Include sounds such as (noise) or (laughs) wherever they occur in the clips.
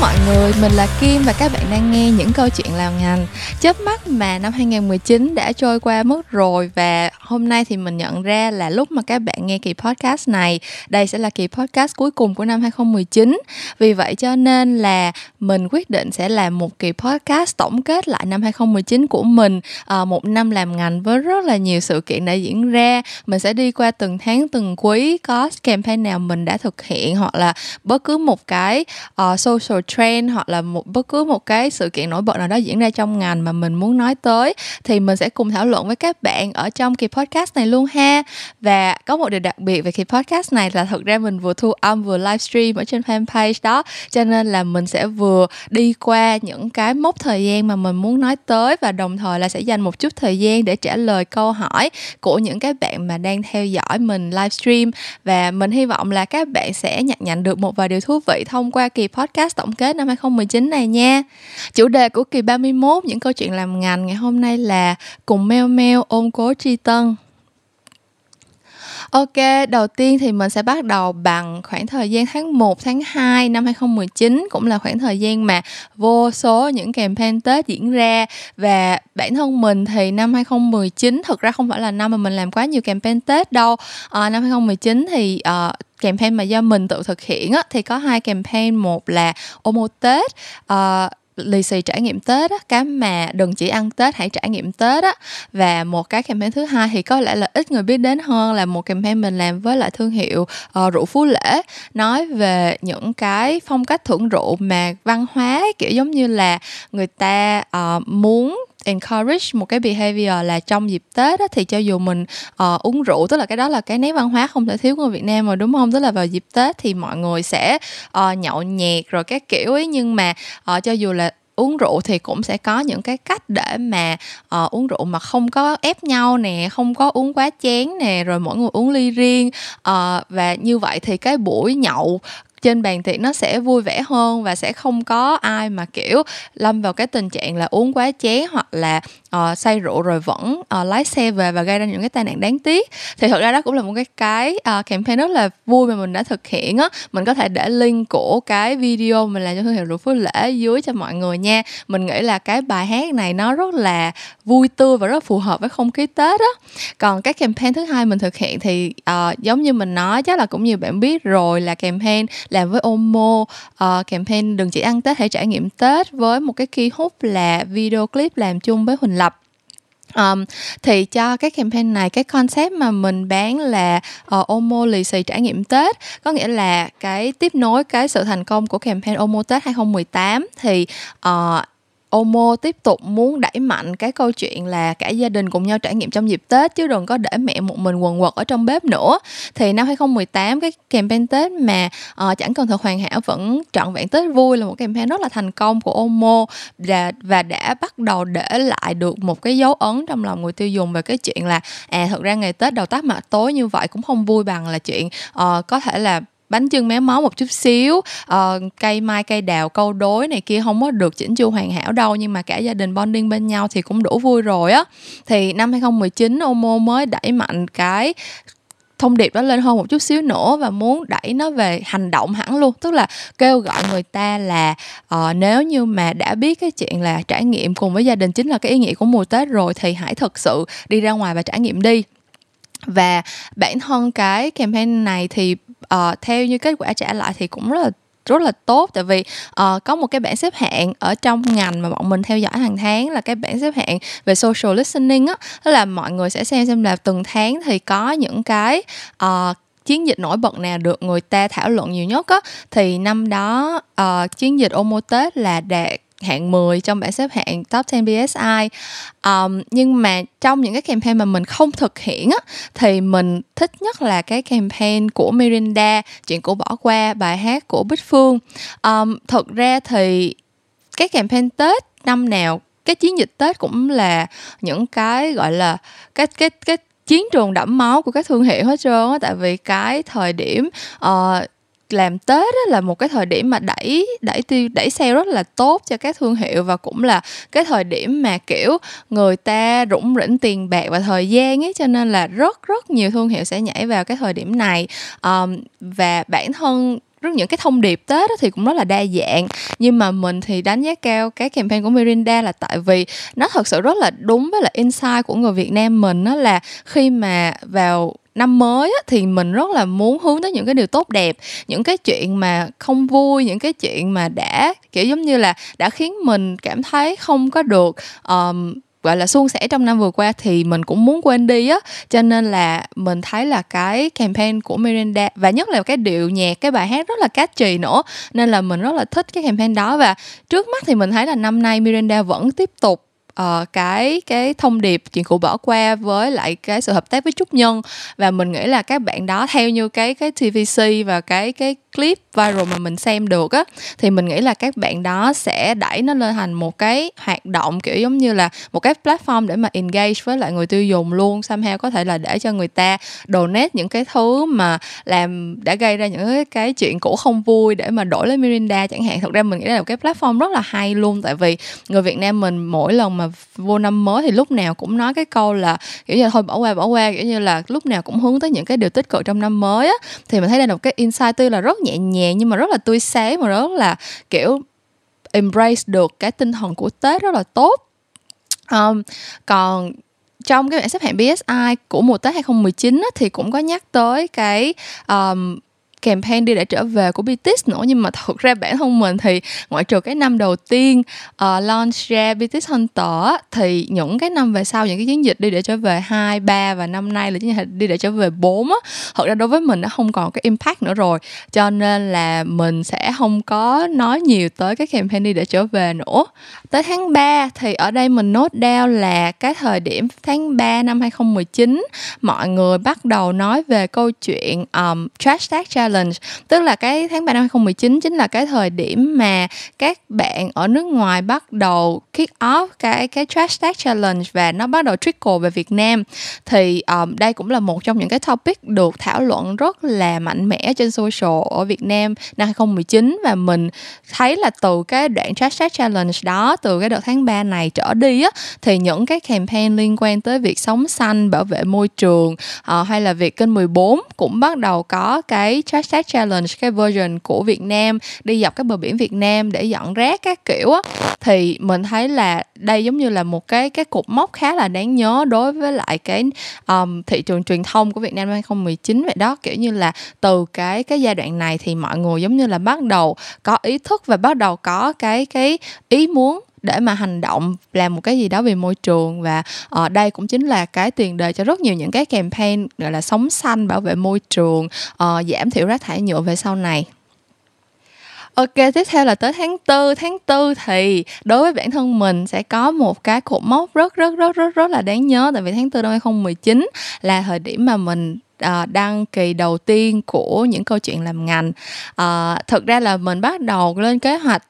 mọi người, mình là Kim và các bạn đang nghe những câu chuyện làm ngành. Chớp mắt mà năm 2019 đã trôi qua mất rồi và hôm nay thì mình nhận ra là lúc mà các bạn nghe kỳ podcast này, đây sẽ là kỳ podcast cuối cùng của năm 2019. Vì vậy cho nên là mình quyết định sẽ làm một kỳ podcast tổng kết lại năm 2019 của mình, à, một năm làm ngành với rất là nhiều sự kiện đã diễn ra. Mình sẽ đi qua từng tháng từng quý có campaign nào mình đã thực hiện hoặc là bất cứ một cái uh, social trend hoặc là một, bất cứ một cái sự kiện nổi bật nào đó diễn ra trong ngành mà mình muốn nói tới, thì mình sẽ cùng thảo luận với các bạn ở trong kỳ podcast này luôn ha. Và có một điều đặc biệt về kỳ podcast này là thực ra mình vừa thu âm vừa livestream ở trên fanpage đó, cho nên là mình sẽ vừa đi qua những cái mốc thời gian mà mình muốn nói tới và đồng thời là sẽ dành một chút thời gian để trả lời câu hỏi của những cái bạn mà đang theo dõi mình livestream và mình hy vọng là các bạn sẽ nhận nhận được một vài điều thú vị thông qua kỳ podcast tổng kết năm 2019 này nha. Chủ đề của kỳ 31 những câu chuyện làm ngành ngày hôm nay là cùng meo meo ôm cố tri tân. Ok, đầu tiên thì mình sẽ bắt đầu bằng khoảng thời gian tháng 1, tháng 2 năm 2019 cũng là khoảng thời gian mà vô số những campaign Tết diễn ra và bản thân mình thì năm 2019 thực ra không phải là năm mà mình làm quá nhiều campaign Tết đâu. À, năm 2019 thì uh, campaign mà do mình tự thực hiện á, thì có hai campaign một là Omo Tết uh, lì xì trải nghiệm Tết á, cái mà đừng chỉ ăn Tết hãy trải nghiệm Tết á. Và một cái campaign thứ hai thì có lẽ là ít người biết đến hơn là một campaign mình làm với lại thương hiệu uh, rượu Phú Lễ. Nói về những cái phong cách thưởng rượu mà văn hóa kiểu giống như là người ta uh, muốn encourage một cái behavior là trong dịp Tết á, thì cho dù mình uh, uống rượu tức là cái đó là cái nét văn hóa không thể thiếu của Việt Nam rồi đúng không? Tức là vào dịp Tết thì mọi người sẽ uh, nhậu nhẹt rồi các kiểu ấy nhưng mà uh, cho dù là uống rượu thì cũng sẽ có những cái cách để mà uh, uống rượu mà không có ép nhau nè không có uống quá chén nè rồi mỗi người uống ly riêng uh, và như vậy thì cái buổi nhậu trên bàn tiệc nó sẽ vui vẻ hơn và sẽ không có ai mà kiểu lâm vào cái tình trạng là uống quá chén hoặc là uh, say rượu rồi vẫn uh, lái xe về và gây ra những cái tai nạn đáng tiếc. Thì thật ra đó cũng là một cái cái uh, campaign rất là vui mà mình đã thực hiện á. Mình có thể để link của cái video mình làm cho thương hiệu rượu phú lễ dưới cho mọi người nha. Mình nghĩ là cái bài hát này nó rất là vui tươi và rất phù hợp với không khí tết á. Còn cái campaign thứ hai mình thực hiện thì uh, giống như mình nói chắc là cũng nhiều bạn biết rồi là campaign làm với Omo. Uh, campaign đừng chỉ ăn Tết hãy trải nghiệm Tết với một cái key hút là video clip làm chung với Huỳnh Lập. Um, thì cho cái campaign này cái concept mà mình bán là uh, Omo lì xì trải nghiệm Tết. Có nghĩa là cái tiếp nối cái sự thành công của campaign Omo Tết 2018 thì uh, Omo tiếp tục muốn đẩy mạnh cái câu chuyện là cả gia đình cùng nhau trải nghiệm trong dịp Tết chứ đừng có để mẹ một mình quần quật ở trong bếp nữa. Thì năm 2018 cái campaign Tết mà uh, chẳng cần thật hoàn hảo vẫn trọn vẹn Tết vui là một campaign rất là thành công của Omo và và đã bắt đầu để lại được một cái dấu ấn trong lòng người tiêu dùng về cái chuyện là à thật ra ngày Tết đầu tắt mặt tối như vậy cũng không vui bằng là chuyện uh, có thể là bánh trưng méo mó một chút xíu. Uh, cây mai cây đào câu đối này kia không có được chỉnh chu hoàn hảo đâu nhưng mà cả gia đình bonding bên nhau thì cũng đủ vui rồi á. Thì năm 2019 Omo mới đẩy mạnh cái thông điệp đó lên hơn một chút xíu nữa và muốn đẩy nó về hành động hẳn luôn. Tức là kêu gọi người ta là uh, nếu như mà đã biết cái chuyện là trải nghiệm cùng với gia đình chính là cái ý nghĩa của mùa tết rồi thì hãy thực sự đi ra ngoài và trải nghiệm đi. Và bản thân cái campaign này thì uh, theo như kết quả trả lại thì cũng rất là rất là tốt. Tại vì uh, có một cái bảng xếp hạng ở trong ngành mà bọn mình theo dõi hàng tháng là cái bảng xếp hạng về social listening á. Tức là mọi người sẽ xem xem là từng tháng thì có những cái uh, chiến dịch nổi bật nào được người ta thảo luận nhiều nhất á. Thì năm đó uh, chiến dịch Omo Tết là đạt hạng 10 trong bảng xếp hạng top 10 BSI um, nhưng mà trong những cái campaign mà mình không thực hiện á thì mình thích nhất là cái campaign của Mirinda chuyện của bỏ qua bài hát của Bích Phương. Um, thật ra thì cái campaign Tết năm nào cái chiến dịch Tết cũng là những cái gọi là cái cái cái chiến trường đẫm máu của các thương hiệu hết trơn á. Tại vì cái thời điểm uh, làm Tết đó là một cái thời điểm mà đẩy đẩy tiêu đẩy sale rất là tốt cho các thương hiệu và cũng là cái thời điểm mà kiểu người ta rủng rỉnh tiền bạc và thời gian ấy cho nên là rất rất nhiều thương hiệu sẽ nhảy vào cái thời điểm này. Um, và bản thân rất những cái thông điệp tết thì cũng rất là đa dạng. Nhưng mà mình thì đánh giá cao cái campaign của Mirinda là tại vì nó thật sự rất là đúng với là insight của người Việt Nam mình đó là khi mà vào năm mới á, thì mình rất là muốn hướng tới những cái điều tốt đẹp những cái chuyện mà không vui những cái chuyện mà đã kiểu giống như là đã khiến mình cảm thấy không có được um, gọi là suôn sẻ trong năm vừa qua thì mình cũng muốn quên đi á. Cho nên là mình thấy là cái campaign của Miranda và nhất là cái điệu nhạc cái bài hát rất là catchy nữa nên là mình rất là thích cái campaign đó. Và trước mắt thì mình thấy là năm nay Miranda vẫn tiếp tục uh, cái cái thông điệp chuyện cũ bỏ qua với lại cái sự hợp tác với trúc nhân. Và mình nghĩ là các bạn đó theo như cái cái TVC và cái cái clip viral mà mình xem được á thì mình nghĩ là các bạn đó sẽ đẩy nó lên thành một cái hoạt động kiểu giống như là một cái platform để mà engage với lại người tiêu dùng luôn. Somehow có thể là để cho người ta donate những cái thứ mà làm đã gây ra những cái, chuyện cũ không vui để mà đổi lấy Mirinda chẳng hạn. Thực ra mình nghĩ là một cái platform rất là hay luôn tại vì người Việt Nam mình mỗi lần mà vô năm mới thì lúc nào cũng nói cái câu là kiểu như thôi bỏ qua bỏ qua. Kiểu như là lúc nào cũng hướng tới những cái điều tích cực trong năm mới á. Thì mình thấy đây là một cái insight tuy là rất nhẹ nhàng nhưng mà rất là tươi sáng mà rất là kiểu embrace được cái tinh thần của Tết rất là tốt. Um, còn trong cái bảng xếp hạng BSI của mùa Tết 2019 á, thì cũng có nhắc tới cái um, campaign đi để trở về của BTS nữa nhưng mà thực ra bản thân mình thì ngoại trừ cái năm đầu tiên uh, launch ra BTS Hunter thì những cái năm về sau những cái chiến dịch đi để trở về hai ba và năm nay là chiến dịch đi để trở về bốn á thật ra đối với mình nó không còn cái impact nữa rồi. Cho nên là mình sẽ không có nói nhiều tới cái campaign đi để trở về nữa. Tới tháng 3 thì ở đây mình nốt down là cái thời điểm tháng 3 năm 2019 mọi người bắt đầu nói về câu chuyện um, trash tag challenge challenge. Tức là cái tháng 3 năm 2019 chính là cái thời điểm mà các bạn ở nước ngoài bắt đầu kick off cái cái trash tag challenge và nó bắt đầu trickle về Việt Nam. Thì um, đây cũng là một trong những cái topic được thảo luận rất là mạnh mẽ trên social ở Việt Nam năm 2019 và mình thấy là từ cái đoạn trash tag challenge đó từ cái đợt tháng 3 này trở đi á thì những cái campaign liên quan tới việc sống xanh bảo vệ môi trường uh, hay là việc kênh 14 cũng bắt đầu có cái hashtag challenge cái version của Việt Nam đi dọc các bờ biển Việt Nam để dọn rác các kiểu á. Thì mình thấy là đây giống như là một cái cái cột mốc khá là đáng nhớ đối với lại cái um, thị trường truyền thông của Việt Nam 2019 vậy đó. Kiểu như là từ cái cái giai đoạn này thì mọi người giống như là bắt đầu có ý thức và bắt đầu có cái cái ý muốn để mà hành động làm một cái gì đó về môi trường. Và ở uh, đây cũng chính là cái tiền đề cho rất nhiều những cái campaign gọi là sống xanh bảo vệ môi trường uh, giảm thiểu rác thải nhựa về sau này. Ok, tiếp theo là tới tháng 4 Tháng 4 thì đối với bản thân mình sẽ có một cái cột mốc rất rất rất rất rất là đáng nhớ. Tại vì tháng 4 năm 2019 là thời điểm mà mình uh, đăng kỳ đầu tiên của những câu chuyện làm ngành. Uh, Thực ra là mình bắt đầu lên kế hoạch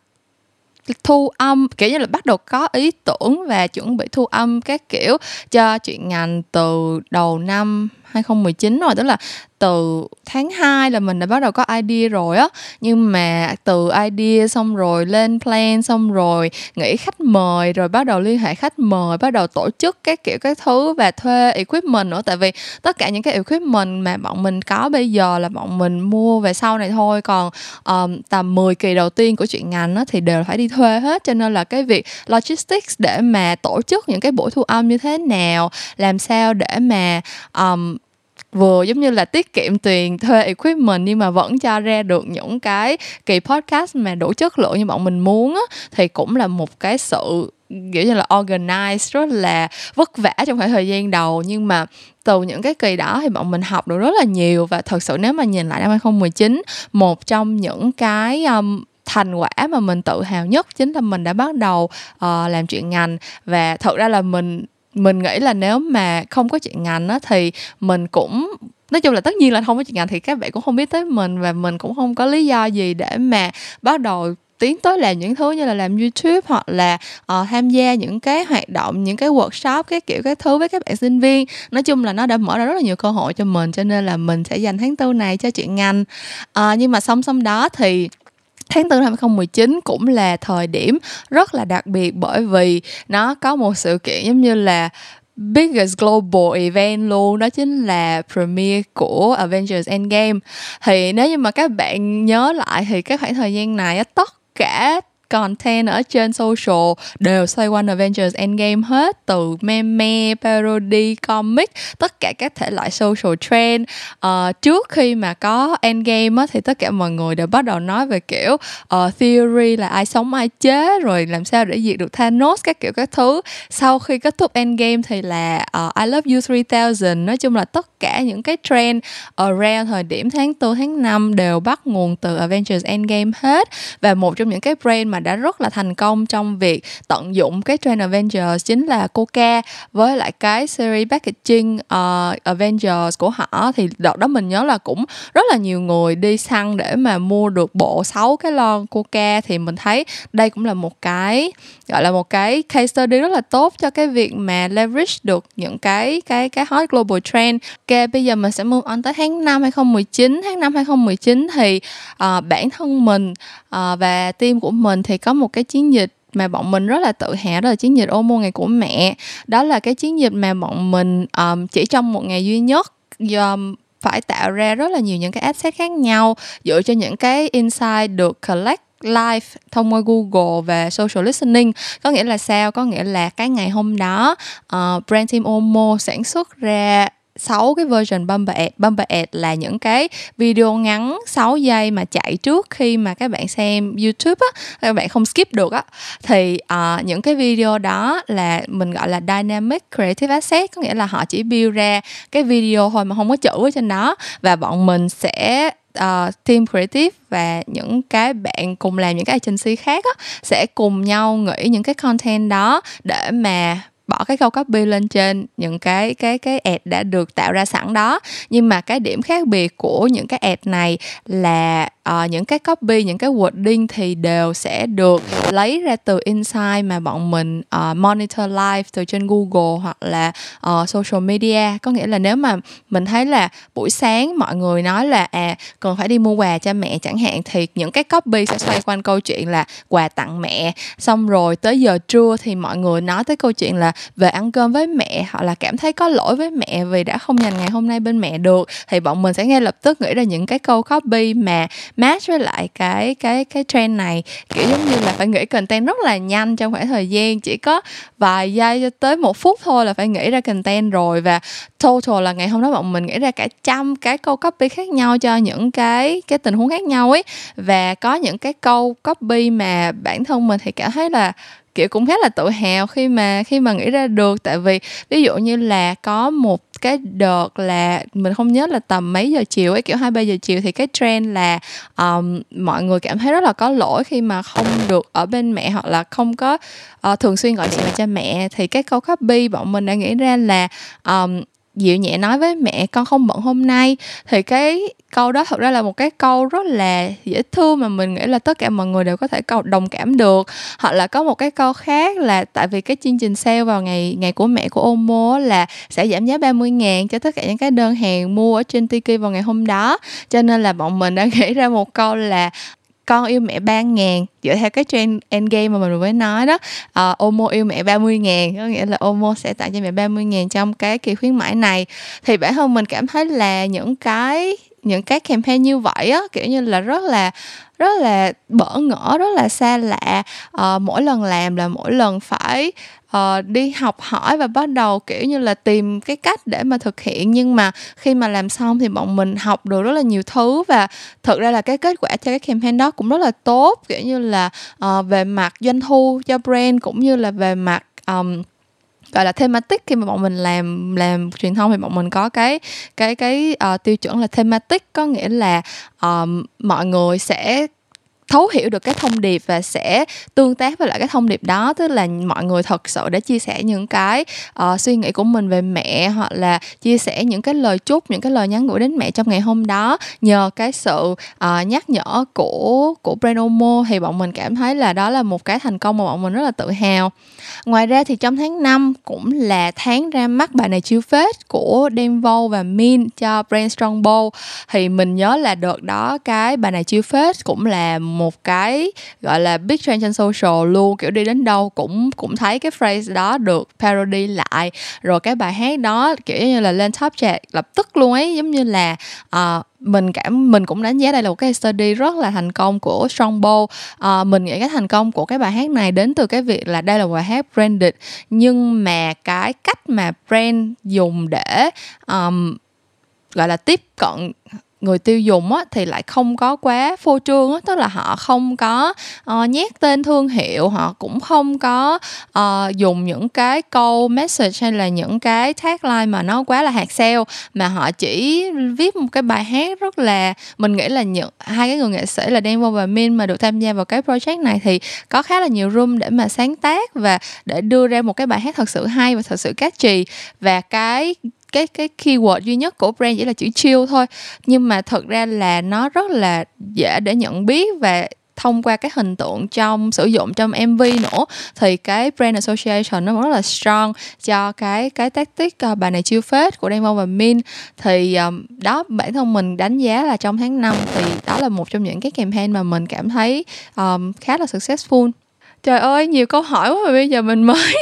thu âm, kiểu như là bắt đầu có ý tưởng và chuẩn bị thu âm các kiểu cho chuyện ngành từ đầu năm 2019 rồi tức là từ tháng 2 là mình đã bắt đầu có idea rồi á. Nhưng mà từ idea xong rồi lên plan xong rồi nghĩ khách mời rồi bắt đầu liên hệ khách mời bắt đầu tổ chức các kiểu các thứ và thuê equipment nữa. Tại vì tất cả những cái equipment mà bọn mình có bây giờ là bọn mình mua về sau này thôi. Còn um, tầm 10 kỳ đầu tiên của chuyện ngành á, thì đều phải đi thuê hết. Cho nên là cái việc logistics để mà tổ chức những cái buổi thu âm như thế nào làm sao để mà um, vừa giống như là tiết kiệm tiền thuê equipment nhưng mà vẫn cho ra được những cái kỳ podcast mà đủ chất lượng như bọn mình muốn á thì cũng là một cái sự kiểu như là organize rất là vất vả trong khoảng thời gian đầu. Nhưng mà từ những cái kỳ đó thì bọn mình học được rất là nhiều. Và thật sự nếu mà nhìn lại năm 2019 một trong những cái um, thành quả mà mình tự hào nhất chính là mình đã bắt đầu uh, làm chuyện ngành. Và thật ra là mình mình nghĩ là nếu mà không có chuyện ngành á thì mình cũng nói chung là tất nhiên là không có chuyện ngành thì các bạn cũng không biết tới mình và mình cũng không có lý do gì để mà bắt đầu tiến tới làm những thứ như là làm YouTube hoặc là uh, tham gia những cái hoạt động những cái workshop cái kiểu cái thứ với các bạn sinh viên. Nói chung là nó đã mở ra rất là nhiều cơ hội cho mình cho nên là mình sẽ dành tháng tư này cho chuyện ngành. Uh, nhưng mà song song đó thì tháng 4 năm 2019 cũng là thời điểm rất là đặc biệt bởi vì nó có một sự kiện giống như là biggest global event luôn, đó chính là premiere của Avengers Endgame. Thì nếu như mà các bạn nhớ lại thì cái khoảng thời gian này tất cả content ở trên social đều xoay quanh Avengers Endgame hết từ meme, parody, comic tất cả các thể loại social trend. Uh, trước khi mà có Endgame á, thì tất cả mọi người đều bắt đầu nói về kiểu uh, theory là ai sống ai chết rồi làm sao để diệt được Thanos các kiểu các thứ. Sau khi kết thúc Endgame thì là uh, I Love You 3000 nói chung là tất cả những cái trend around thời điểm tháng 4 tháng 5 đều bắt nguồn từ Avengers Endgame hết. Và một trong những cái brand mà mà đã rất là thành công trong việc tận dụng cái trend Avengers chính là Coca với lại cái series packaging uh, Avengers của họ thì đợt đó mình nhớ là cũng rất là nhiều người đi săn để mà mua được bộ 6 cái lon Coca thì mình thấy đây cũng là một cái gọi là một cái case study rất là tốt cho cái việc mà leverage được những cái cái cái hot global trend. Ok, bây giờ mình sẽ move on tới tháng 5 2019. Tháng 5 2019 thì uh, bản thân mình uh, và team của mình thì có một cái chiến dịch mà bọn mình rất là tự hào đó là chiến dịch Omo ngày của mẹ. Đó là cái chiến dịch mà bọn mình um, chỉ trong một ngày duy nhất um, phải tạo ra rất là nhiều những cái asset khác nhau dựa trên những cái insight được collect live thông qua Google và social listening. Có nghĩa là sao? Có nghĩa là cái ngày hôm đó uh, brand team Omo sản xuất ra 6 cái version bumper ad bumper ad là những cái video ngắn 6 giây mà chạy trước khi mà các bạn xem YouTube á các bạn không skip được á. Thì uh, những cái video đó là mình gọi là dynamic creative asset có nghĩa là họ chỉ build ra cái video thôi mà không có chữ ở trên đó. Và bọn mình sẽ uh, team creative và những cái bạn cùng làm những cái agency khác á, sẽ cùng nhau nghĩ những cái content đó để mà bỏ cái câu copy lên trên những cái cái cái ad đã được tạo ra sẵn đó. Nhưng mà cái điểm khác biệt của những cái ad này là uh, những cái copy những cái wording thì đều sẽ được lấy ra từ insight mà bọn mình uh, monitor live từ trên Google hoặc là uh, social media. Có nghĩa là nếu mà mình thấy là buổi sáng mọi người nói là à cần phải đi mua quà cho mẹ chẳng hạn thì những cái copy sẽ xoay quanh câu chuyện là quà tặng mẹ. Xong rồi tới giờ trưa thì mọi người nói tới câu chuyện là về ăn cơm với mẹ hoặc là cảm thấy có lỗi với mẹ vì đã không dành ngày hôm nay bên mẹ được thì bọn mình sẽ ngay lập tức nghĩ ra những cái câu copy mà match với lại cái cái cái trend này. Kiểu giống như là phải nghĩ content rất là nhanh trong khoảng thời gian, chỉ có vài giây cho tới một phút thôi là phải nghĩ ra content rồi. Và total là ngày hôm đó bọn mình nghĩ ra cả trăm cái câu copy khác nhau cho những cái cái tình huống khác nhau ấy. Và có những cái câu copy mà bản thân mình thì cảm thấy là, kiểu, cũng khá là tự hào khi mà khi mà nghĩ ra được. Tại vì ví dụ như là có một cái đợt là mình không nhớ là tầm mấy giờ chiều ấy kiểu hai ba giờ chiều thì cái trend là um, mọi người cảm thấy rất là có lỗi khi mà không được ở bên mẹ hoặc là không có uh, thường xuyên gọi điện cho mẹ. Thì cái câu copy bọn mình đã nghĩ ra là um, dịu nhẹ nói với mẹ, con không bận hôm nay. Thì cái câu đó thật ra là một cái câu rất là dễ thương mà mình nghĩ là tất cả mọi người đều có thể cầu, đồng cảm được. Hoặc là có một cái câu khác là tại vì cái chương trình sale vào ngày ngày của mẹ của Omo là sẽ giảm giá 30 ngàn cho tất cả những cái đơn hàng mua ở trên Tiki vào ngày hôm đó. Cho nên là bọn mình đã (laughs) nghĩ ra một câu là con yêu mẹ ba ngàn dựa theo cái trend endgame mà mình mới nói đó. Uh, Omo yêu mẹ 30 ngàn có nghĩa là Omo sẽ tặng cho mẹ 30 ngàn trong cái kỳ khuyến mãi này. Thì bản thân mình cảm thấy là những cái những cái campaign như vậy á kiểu như là rất là rất là bỡ ngỡ rất là xa lạ. À, mỗi lần làm là mỗi lần phải uh, đi học hỏi và bắt đầu kiểu như là tìm cái cách để mà thực hiện. Nhưng mà khi mà làm xong thì bọn mình học được rất là nhiều thứ và thực ra là cái kết quả cho cái campaign đó cũng rất là tốt. Kiểu như là uh, về mặt doanh thu cho brand cũng như là về mặt um, gọi là thematic khi mà bọn mình làm làm truyền thông thì bọn mình có cái cái cái uh, tiêu chuẩn là thematic. Có nghĩa là um, mọi người sẽ thấu hiểu được cái thông điệp và sẽ tương tác với lại cái thông điệp đó. Tức là mọi người thật sự đã chia sẻ những cái uh, suy nghĩ của mình về mẹ hoặc là chia sẻ những cái lời chúc những cái lời nhắn gửi đến mẹ trong ngày hôm đó. Nhờ cái sự uh, nhắc nhở của của brand Omo thì bọn mình cảm thấy là đó là một cái thành công mà bọn mình rất là tự hào. Ngoài ra thì trong tháng 5 cũng là tháng ra mắt bài này chiêu phết của Denvo và Min cho brand Strongbow. Thì mình nhớ là đợt đó cái bài này chiêu phết cũng là một cái gọi là big trend trên social luôn kiểu đi đến đâu cũng cũng thấy cái phrase đó được parody lại. Rồi cái bài hát đó kiểu như là lên top chart lập tức luôn ấy giống như là uh, mình cảm mình cũng đánh giá đây là một cái study rất là thành công của Strongbow à, ờ, mình nghĩ cái thành công của cái bài hát này đến từ cái việc là đây là một bài hát branded nhưng mà cái cách mà brand dùng để um, gọi là tiếp cận người tiêu dùng á, thì lại không có quá phô trương á, tức là họ không có uh, nhét tên thương hiệu họ cũng không có uh, dùng những cái câu message hay là những cái tagline mà nó quá là hạt sale mà họ chỉ viết một cái bài hát rất là mình nghĩ là những hai cái người nghệ sĩ là Denver và Min mà được tham gia vào cái project này thì có khá là nhiều room để mà sáng tác và để đưa ra một cái bài hát thật sự hay và thật sự catchy. Và cái cái cái keyword duy nhất của brand chỉ là chữ chill thôi. Nhưng mà thật ra là nó rất là dễ để nhận biết và thông qua cái hình tượng trong sử dụng trong MV nữa. Thì cái brand association nó rất là strong cho cái cái tactic uh, bài này chiêu phết của Diamond và Min. Thì um, đó bản thân mình đánh giá là trong tháng 5 thì đó là một trong những cái campaign mà mình cảm thấy um, khá là successful. Trời ơi nhiều câu hỏi quá mà bây giờ mình mới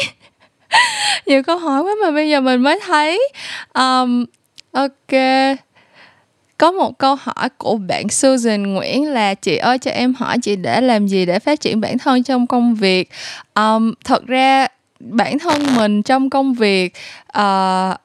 (laughs) nhiều câu hỏi quá mà bây giờ mình mới thấy um, ok. Có một câu hỏi của bạn Susan Nguyễn là chị ơi cho em hỏi chị để làm gì để phát triển bản thân trong công việc? Um, thật ra bản thân mình trong công việc uh,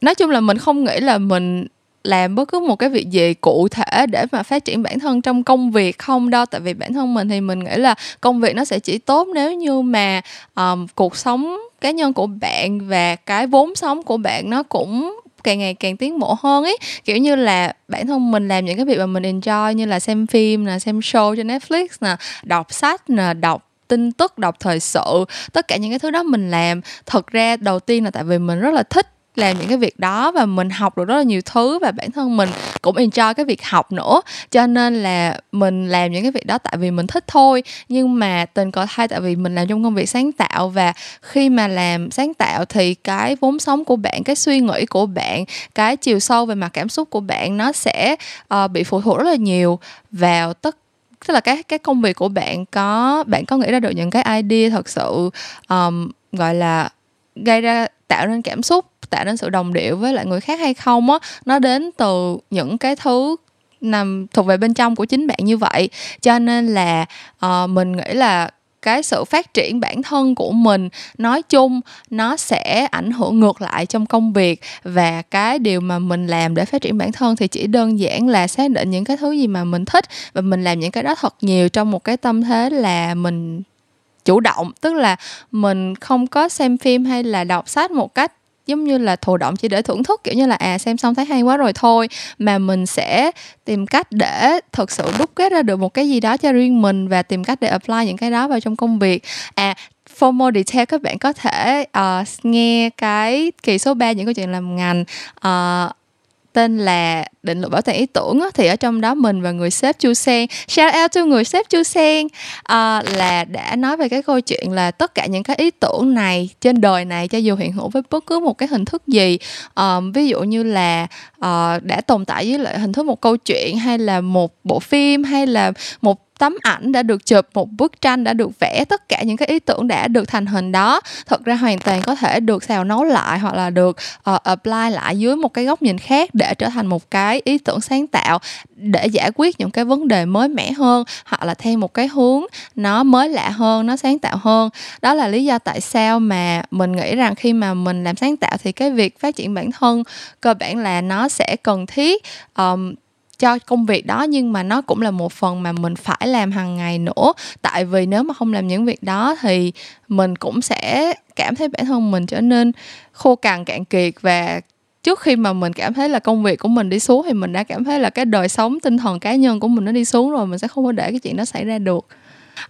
nói chung là mình không nghĩ là mình làm bất cứ một cái việc gì cụ thể để mà phát triển bản thân trong công việc không đâu. Tại vì bản thân mình thì mình nghĩ là công việc nó sẽ chỉ tốt nếu như mà um, cuộc sống cá nhân của bạn và cái vốn sống của bạn nó cũng càng ngày càng tiến bộ hơn ấy. Kiểu như là bản thân mình làm những cái việc mà mình enjoy như là xem phim nè, xem show trên Netflix nè, đọc sách nè, đọc tin tức, đọc thời sự, tất cả những cái thứ đó mình làm. Thật ra đầu tiên là tại vì mình rất là thích làm những cái việc đó và mình học được rất là nhiều thứ và bản thân mình cũng enjoy cái việc học nữa. Cho nên là mình làm những cái việc đó tại vì mình thích thôi. Nhưng mà tình cờ thay tại vì mình làm trong công việc sáng tạo và khi mà làm sáng tạo thì cái vốn sống của bạn cái suy nghĩ của bạn cái chiều sâu về mặt cảm xúc của bạn nó sẽ uh, bị phụ thuộc rất là nhiều vào tất tức là cái cái công việc của bạn. Có bạn có nghĩ ra được những cái idea thật sự um, gọi là gây ra tạo nên cảm xúc tạo nên sự đồng điệu với lại người khác hay không á nó đến từ những cái thứ nằm thuộc về bên trong của chính bạn như vậy. Cho nên là uh, mình nghĩ là cái sự phát triển bản thân của mình nói chung nó sẽ ảnh hưởng ngược lại trong công việc và cái điều mà mình làm để phát triển bản thân thì chỉ đơn giản là xác định những cái thứ gì mà mình thích và mình làm những cái đó thật nhiều trong một cái tâm thế là mình chủ động. Tức là mình không có xem phim hay là đọc sách một cách giống như là thụ động chỉ để thưởng thức kiểu như là à xem xong thấy hay quá rồi thôi. Mà mình sẽ tìm cách để thực sự đúc kết ra được một cái gì đó cho riêng mình và tìm cách để apply những cái đó vào trong công việc. À for more detail các bạn có thể uh, nghe cái kỳ số 3 những câu chuyện làm ngành uh, tên là định luật bảo toàn ý tưởng á, thì ở trong đó mình và người sếp Chu Sen shout out cho người sếp Chu Sen à, là đã nói về cái câu chuyện là tất cả những cái ý tưởng này trên đời này cho dù hiện hữu với bất cứ một cái hình thức gì um, ví dụ như là uh, đã tồn tại với lại hình thức một câu chuyện hay là một bộ phim hay là một tấm ảnh đã được chụp một bức tranh đã được vẽ tất cả những cái ý tưởng đã được thành hình đó. Thật ra hoàn toàn có thể được xào nấu lại hoặc là được uh, apply lại dưới một cái góc nhìn khác để trở thành một cái ý tưởng sáng tạo để giải quyết những cái vấn đề mới mẻ hơn hoặc là theo một cái hướng nó mới lạ hơn nó sáng tạo hơn. Đó là lý do tại sao mà mình nghĩ rằng khi mà mình làm sáng tạo thì cái việc phát triển bản thân cơ bản là nó sẽ cần thiết. Um, cho công việc đó, nhưng mà nó cũng là một phần mà mình phải làm hàng ngày nữa. Tại vì nếu mà không làm những việc đó thì mình cũng sẽ cảm thấy bản thân mình trở nên khô cằn, cạn kiệt. Và trước khi mà mình cảm thấy là công việc của mình đi xuống thì mình đã cảm thấy là cái đời sống tinh thần cá nhân của mình nó đi xuống rồi, mình sẽ không có để cái chuyện đó xảy ra được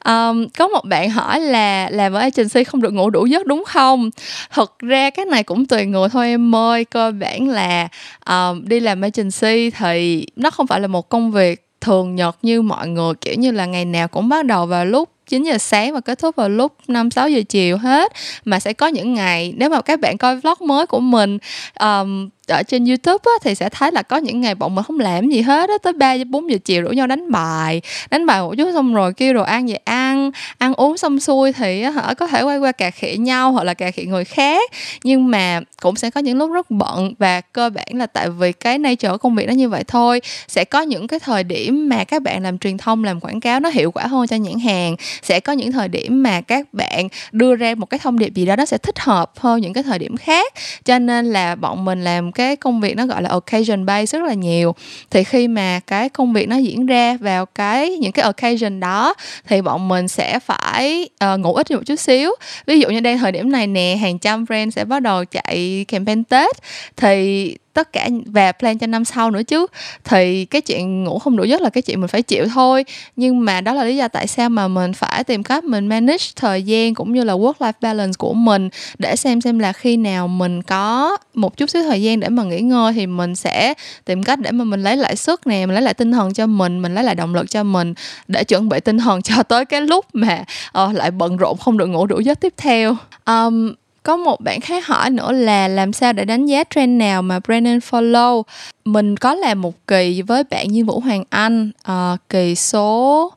um, có một bạn hỏi là làm ở agency không được ngủ đủ giấc đúng không? Thật ra cái này cũng tùy người thôi em ơi cơ bản là um, đi làm agency thì nó không phải là một công việc thường nhật như mọi người kiểu như là ngày nào cũng bắt đầu vào lúc 9 giờ sáng và kết thúc vào lúc 5 6 giờ chiều hết. Mà sẽ có những ngày nếu mà các bạn coi vlog mới của mình um, ở trên YouTube á, thì sẽ thấy là có những ngày bọn mình không làm gì hết á tới 3 4 giờ chiều rủ nhau đánh bài. Đánh bài một chút xong rồi kêu đồ ăn về ăn ăn uống xong xuôi thì hả có thể quay qua cà khịa nhau hoặc là cà khịa người khác. Nhưng mà cũng sẽ có những lúc rất bận và cơ bản là tại vì cái nature của công việc nó như vậy thôi. Sẽ có những cái thời điểm mà các bạn làm truyền thông làm quảng cáo nó hiệu quả hơn cho nhãn hàng. Sẽ có những thời điểm mà các bạn đưa ra một cái thông điệp gì đó nó sẽ thích hợp hơn những cái thời điểm khác. Cho nên là bọn mình làm cái công việc nó gọi là occasion based rất là nhiều. Thì khi mà cái công việc nó diễn ra vào cái những cái occasion đó thì bọn mình sẽ phải uh, ngủ ít một chút xíu. Ví dụ như đang thời điểm này nè hàng trăm brand sẽ bắt đầu chạy campaign tết. Thì tất cả và plan cho năm sau nữa chứ. Thì cái chuyện ngủ không đủ giấc là cái chuyện mình phải chịu thôi. Nhưng mà đó là lý do tại sao mà mình phải tìm cách mình manage thời gian cũng như là work life balance của mình để xem xem là khi nào mình có một chút xíu thời gian để mà nghỉ ngơi thì mình sẽ tìm cách để mà mình lấy lại sức nè mình lấy lại tinh thần cho mình mình lấy lại động lực cho mình để chuẩn bị tinh thần (laughs) cho tới cái lúc mà uh, lại bận rộn không được ngủ đủ giấc tiếp theo. Um, có một bạn khác hỏi nữa là làm sao để đánh giá trend nào mà Brandon follow? Mình có làm một kỳ với bạn như vũ hoàng anh uh, kỳ số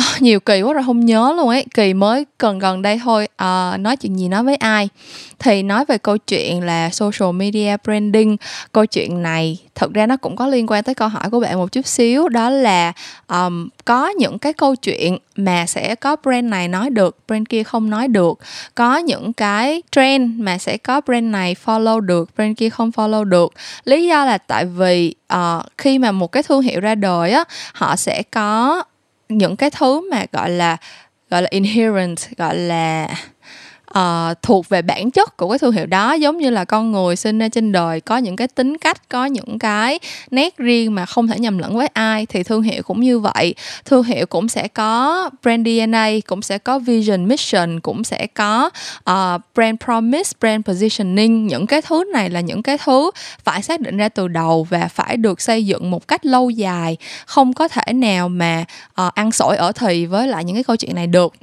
oh, nhiều kỳ quá rồi không nhớ luôn ấy. Kỳ mới gần gần đây thôi uh, nói chuyện gì nói với ai. Thì nói về câu chuyện là social media branding. Câu chuyện này thực ra nó cũng có liên quan tới câu hỏi của bạn một chút xíu. Đó là um, có những cái câu chuyện mà sẽ có brand này nói được brand kia không nói được. Có những cái trend mà sẽ có brand này follow được brand kia không follow được. Lý do là tại vì uh, khi mà một cái thương hiệu ra đời á họ sẽ có những cái thứ mà gọi là gọi là inherent gọi là uh, thuộc về bản chất của cái thương hiệu đó. Giống như là con người sinh ra trên đời có những cái tính cách có những cái nét riêng mà không thể nhầm lẫn với ai thì thương hiệu cũng như vậy. Thương hiệu cũng sẽ có brand DNA cũng sẽ có vision mission cũng sẽ có uh, brand promise brand positioning. Những cái thứ này là những cái thứ phải xác định ra từ đầu và phải được xây dựng một cách lâu dài. Không có thể nào mà uh, ăn sổi ở thì với lại những cái câu chuyện này được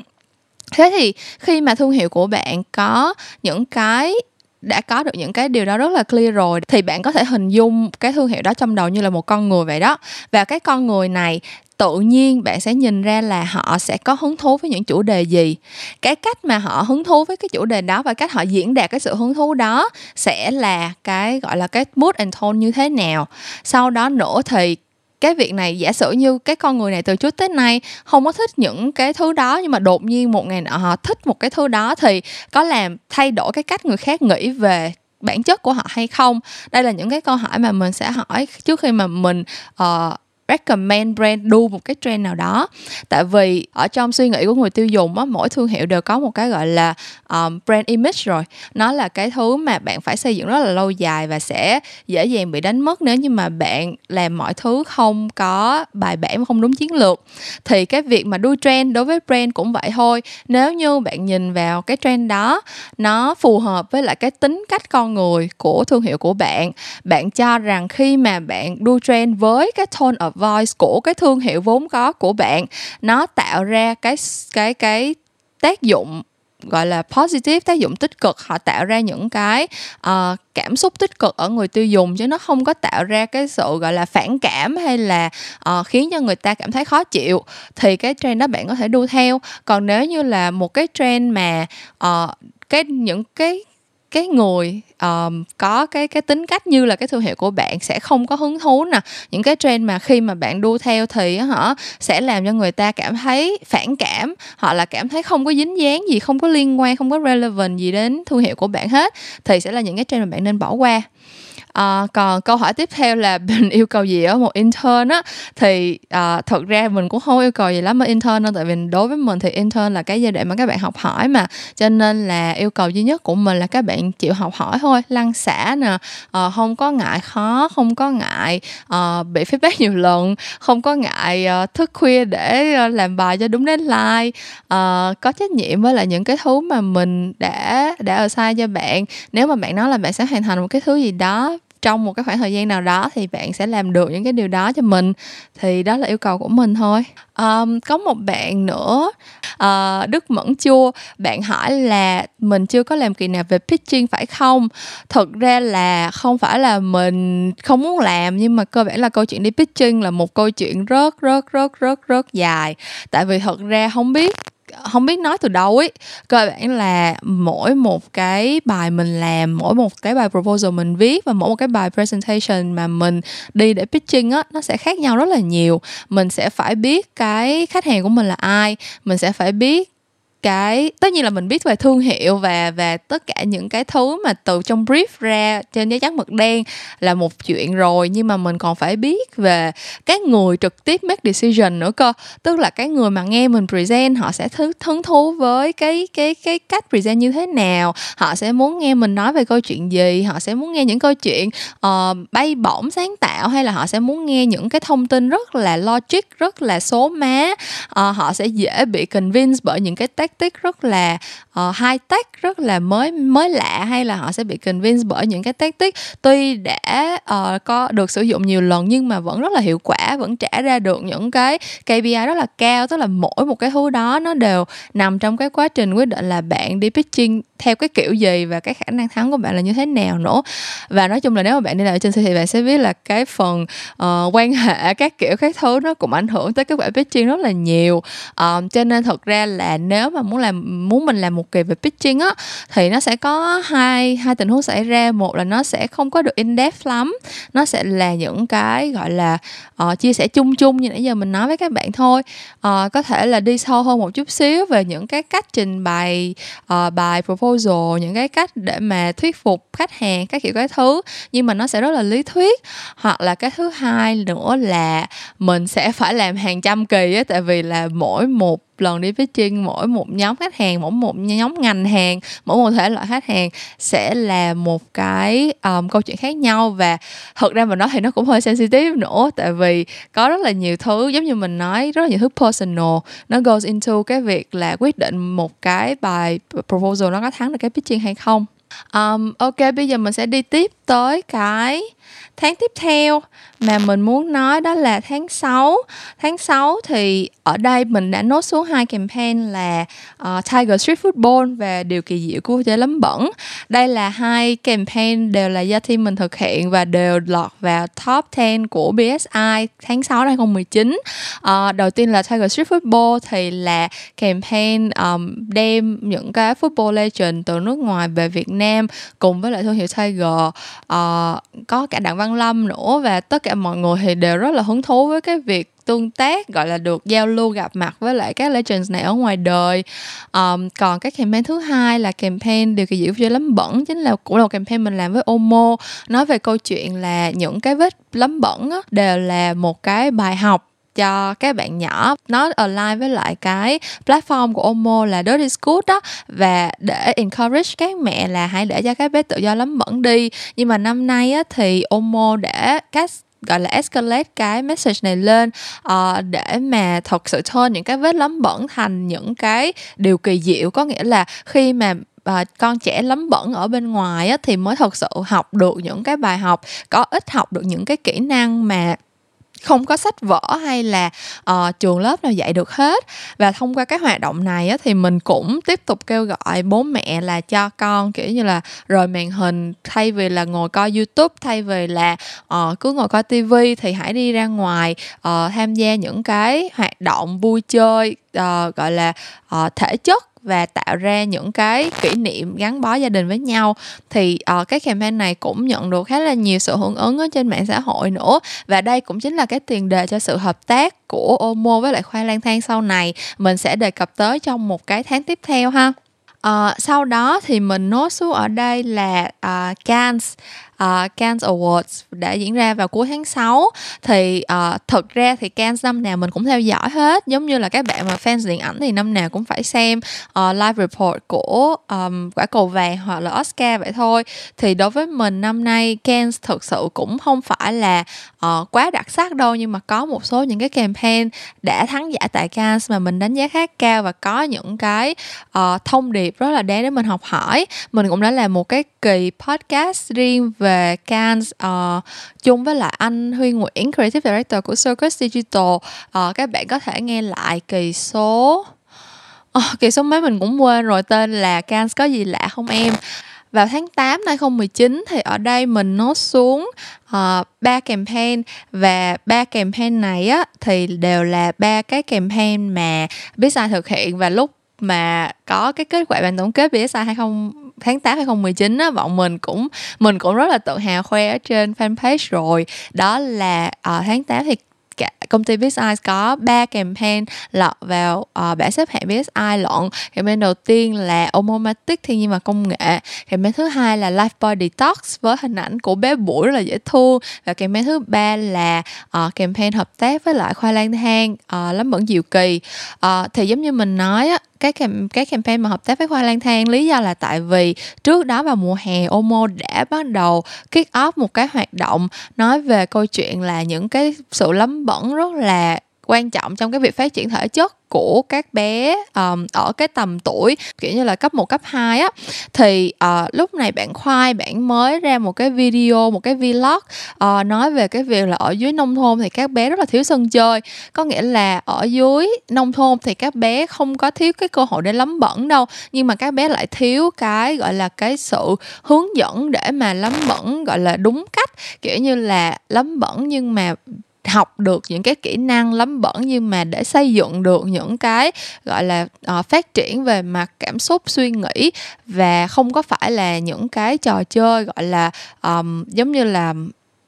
thế thì khi mà thương hiệu của bạn có những cái, đã có được những cái điều đó rất là clear rồi, thì bạn có thể hình dung cái thương hiệu đó trong đầu như là một con người vậy đó. Và cái con người này, tự nhiên bạn sẽ nhìn ra là họ sẽ có hứng thú với những chủ đề gì. Cái cách mà họ hứng thú với cái chủ đề đó và cách họ diễn đạt cái sự hứng thú đó sẽ là cái, gọi là, cái mood and tone như thế nào. Sau đó nữa thì cái việc này giả sử như cái con người này từ trước tới nay không có thích những cái thứ đó nhưng mà đột nhiên một ngày nọ họ thích một cái thứ đó thì có làm thay đổi cái cách người khác nghĩ về bản chất của họ hay không? Đây là những cái câu hỏi mà mình sẽ hỏi trước khi mà mình uh, recommend brand đu một cái trend nào đó. Tại vì ở trong suy nghĩ của người tiêu dùng á mỗi thương hiệu đều có một cái gọi là um, brand image rồi. Nó là cái thứ mà bạn phải xây dựng rất là lâu dài và sẽ dễ dàng bị đánh mất nếu như mà bạn làm mọi thứ không có bài bản không đúng chiến lược. Thì cái việc mà đu trend đối với brand cũng vậy thôi. Nếu như bạn nhìn vào cái trend đó nó phù hợp với lại cái tính cách con người của thương hiệu của bạn bạn cho rằng khi mà bạn đu trend với cái tone of voice của cái thương hiệu vốn có của bạn nó tạo ra cái cái cái tác dụng gọi là positive tác dụng tích cực. Họ tạo ra những cái uh, cảm xúc tích cực ở người tiêu dùng chứ nó không có tạo ra cái sự gọi là phản cảm hay là uh, khiến cho người ta cảm thấy khó chịu. Thì cái trend đó bạn có thể đu theo. Còn nếu như là một cái trend mà uh, cái những cái cái người um, có cái cái tính cách như là cái thương hiệu của bạn sẽ không có hứng thú nè. Những cái trend mà khi mà bạn đu theo thì họ sẽ làm cho người ta cảm thấy phản cảm. Họ là cảm thấy không có dính dáng gì không có liên quan không có relevant gì đến thương hiệu của bạn hết. Thì sẽ là những cái trend mà bạn nên bỏ qua à, còn câu hỏi tiếp theo là (laughs) mình yêu cầu gì ở một intern á? Thì à, thật ra mình cũng không yêu cầu gì lắm ở intern đâu tại vì đối với mình thì intern là cái giai đoạn mà các bạn học hỏi mà. Cho nên là yêu cầu duy nhất của mình là các bạn chịu học hỏi thôi lăn xả nè. À, không có ngại khó không có ngại à, bị feedback nhiều lần không có ngại à, thức khuya để à, làm bài cho đúng deadline. À, có trách nhiệm với lại những cái thứ mà mình đã đã ở sai cho bạn. Nếu mà bạn nói là bạn sẽ hoàn thành một cái thứ gì đó trong một cái khoảng thời gian nào đó thì bạn sẽ làm được những cái điều đó cho mình. Thì đó là yêu cầu của mình thôi. Um, có một bạn nữa uh, đức mẫn chua. Bạn hỏi là mình chưa có làm kỳ nào về pitching phải không? Thực ra là không phải là mình không muốn làm nhưng mà cơ bản là câu chuyện đi pitching là một câu chuyện rất rất rất rất rất dài. Tại vì thật ra không biết không biết nói từ đâu ấy. Cơ bản là mỗi một cái bài mình làm, mỗi một cái bài proposal mình viết và mỗi một cái bài presentation mà mình đi để pitching á, nó sẽ khác nhau rất là nhiều. Mình sẽ phải biết cái khách hàng của mình là ai, mình sẽ phải biết cái tất nhiên là mình biết về thương hiệu và và tất cả những cái thứ mà từ trong brief ra trên giấy trắng mực đen là một chuyện rồi. Nhưng mà mình còn phải biết về các người trực tiếp make decision nữa cơ. Tức là cái người mà nghe mình present họ sẽ thứ hứng thú với cái cái cái cách present như thế nào. Họ sẽ muốn nghe mình nói về câu chuyện gì họ sẽ muốn nghe những câu chuyện uh, bay bổng sáng tạo hay là họ sẽ muốn nghe những cái thông tin rất là logic rất là số má. Uh, họ sẽ dễ bị convince bởi những cái tactic rất là uh, high tech rất là mới mới lạ hay là họ sẽ bị convince bởi những cái tactic tuy đã uh, có được sử dụng nhiều lần nhưng mà vẫn rất là hiệu quả vẫn trả ra được những cái KPI rất là cao tức là mỗi một cái thứ đó nó đều nằm trong cái quá trình quyết định là bạn đi pitching theo cái kiểu gì và cái khả năng thắng của bạn là như thế nào nữa. Và nói chung là nếu mà bạn đi làm trên thì bạn sẽ biết là cái phần uh, quan hệ các kiểu các thứ nó cũng ảnh hưởng tới kết quả pitching rất là nhiều. Um, cho nên thật ra là nếu mà muốn làm muốn mình làm một kỳ về pitching á thì nó sẽ có hai hai tình huống xảy ra. Một là nó sẽ không có được in depth lắm. Nó sẽ là những cái gọi là uh, chia sẻ chung chung như nãy giờ mình nói với các bạn thôi. Uh, có thể là đi sâu hơn một chút xíu về những cái cách trình bày uh, bài proposal những cái cách để mà thuyết phục khách hàng các kiểu cái thứ. Nhưng mà nó sẽ rất là lý thuyết. Hoặc là cái thứ hai nữa là mình sẽ phải làm hàng trăm kỳ á tại vì là mỗi một lần đi pitching mỗi một nhóm khách hàng mỗi một nhóm ngành hàng mỗi một thể loại khách hàng sẽ là một cái um, câu chuyện khác nhau. Và thật ra mà nói thì nó cũng hơi sensitive nữa tại vì có rất là nhiều thứ giống như mình nói rất là nhiều thứ personal nó goes into cái việc là quyết định một cái bài proposal nó có thắng được cái pitching hay không. Um, ok bây giờ mình sẽ đi tiếp tới cái tháng tiếp theo mà mình muốn nói đó là tháng 6 tháng 6 thì ở đây mình đã nốt xuống hai campaign là uh, Tiger Street Football và điều kỳ diệu của trái lấm bẩn đây là hai campaign đều là do team mình thực hiện và đều lọt vào top 10 của BSI tháng 6 năm 2019 uh, đầu tiên là Tiger Street Football thì là campaign um, đem những cái football legend từ nước ngoài về Việt Nam cùng với lại thương hiệu Tiger. Uh, có cả đặng văn lâm nữa và tất cả mọi người thì đều rất là hứng thú với cái việc tương tác gọi là được giao lưu gặp mặt với lại các legends này ở ngoài đời. Um, còn cái campaign thứ hai là campaign điều kỳ diệu chơi lắm bẩn chính là cũng là campaign mình làm với Omo. Nói về câu chuyện là những cái vết lấm bẩn đó, đều là một cái bài học cho các bạn nhỏ. Nó align với lại cái platform của Omo là Dirty School đó. Và để encourage các mẹ là hãy để cho các bé tự do lắm bẩn đi. Nhưng mà năm nay á, thì Omo đã các gọi là escalate cái message này lên uh, để mà thật sự turn những cái vết lấm bẩn thành những cái điều kỳ diệu. Có nghĩa là khi mà và con trẻ lấm bẩn ở bên ngoài á, thì mới thật sự học được những cái bài học có ít học được những cái kỹ năng mà không có sách vở hay là uh, trường lớp nào dạy được hết. Và thông qua cái hoạt động này á, thì mình cũng tiếp tục kêu gọi bố mẹ là cho con kiểu như là rời màn hình thay vì là ngồi coi youtube thay vì là uh, cứ ngồi coi tivi thì hãy đi ra ngoài uh, tham gia những cái hoạt động vui chơi uh, gọi là uh, thể chất và tạo ra những cái kỷ niệm gắn bó gia đình với nhau. Thì uh, cái campaign này cũng nhận được khá là nhiều sự hưởng ứng ở trên mạng xã hội nữa. Và đây cũng chính là cái tiền đề cho sự hợp tác của Omo với lại khoai lang thang sau này. Mình sẽ đề cập tới trong một cái tháng tiếp theo ha. Uh, sau đó thì mình nốt xuống ở đây là uh, Cannes uh, Cannes Awards đã diễn ra vào cuối tháng 6 thì uh, thật ra thì Cannes năm nào mình cũng theo dõi hết. Giống như là các bạn mà fans điện ảnh thì năm nào cũng phải xem uh, live report của um, quả cầu vàng hoặc là Oscar vậy thôi. Thì đối với mình năm nay Cannes thực sự cũng không phải là uh, quá đặc sắc đâu. Nhưng mà có một số những cái campaign đã thắng giải tại Cannes mà mình đánh giá khá cao và có những cái uh, thông điệp rất là đáng để mình học hỏi. Mình cũng đã làm một cái kỳ podcast riêng về về Cannes uh, chung với lại anh Huy Nguyễn creative director của Circus Digital. Uh, các bạn có thể nghe lại kỳ số. Uh, kỳ số mấy mình cũng quên rồi tên là Cannes có gì lạ không em? Vào tháng 8 năm 2019 thì ở đây mình nốt xuống ba uh, campaign và ba campaign này á thì đều là ba cái campaign mà BSI thực hiện và lúc mà có cái kết quả bản tổng kết BSI 20 tháng 8 2019 á bọn mình cũng mình cũng rất là tự hào khoe ở trên fanpage rồi. Đó là uh, tháng 8 thì cả công ty BSI có 3 campaign lọt vào uh, bảng xếp hạng BSI lộn campaign đầu tiên là Omomatic thiên nhiên và công nghệ. Campaign thứ hai là Lifebuoy Detox với hình ảnh của bé bụi rất là dễ thương và campaign thứ ba là uh, campaign hợp tác với lại khoai lang thang uh, lắm bẩn diệu kỳ. Uh, thì giống như mình nói á cái cam, cái campaign mà hợp tác với khoai lang thang lý do là tại vì trước đó vào mùa hè Omo đã bắt đầu kick off một cái hoạt động nói về câu chuyện là những cái sự lấm bẩn rất là quan trọng trong cái việc phát triển thể chất của các bé um, ở cái tầm tuổi kiểu như là cấp 1, cấp 2 á. Thì uh, lúc này bạn khoai bạn mới ra một cái video một cái vlog uh, nói về cái việc là ở dưới nông thôn thì các bé rất là thiếu sân chơi. Có nghĩa là ở dưới nông thôn thì các bé không có thiếu cái cơ hội để lắm bẩn đâu nhưng mà các bé lại thiếu cái gọi là cái sự hướng dẫn để mà lắm bẩn gọi là đúng cách. Kiểu như là lắm bẩn nhưng mà học được những cái kỹ năng lắm bẩn nhưng mà để xây dựng được những cái gọi là uh, phát triển về mặt cảm xúc suy nghĩ và không có phải là những cái trò chơi gọi là um, giống như là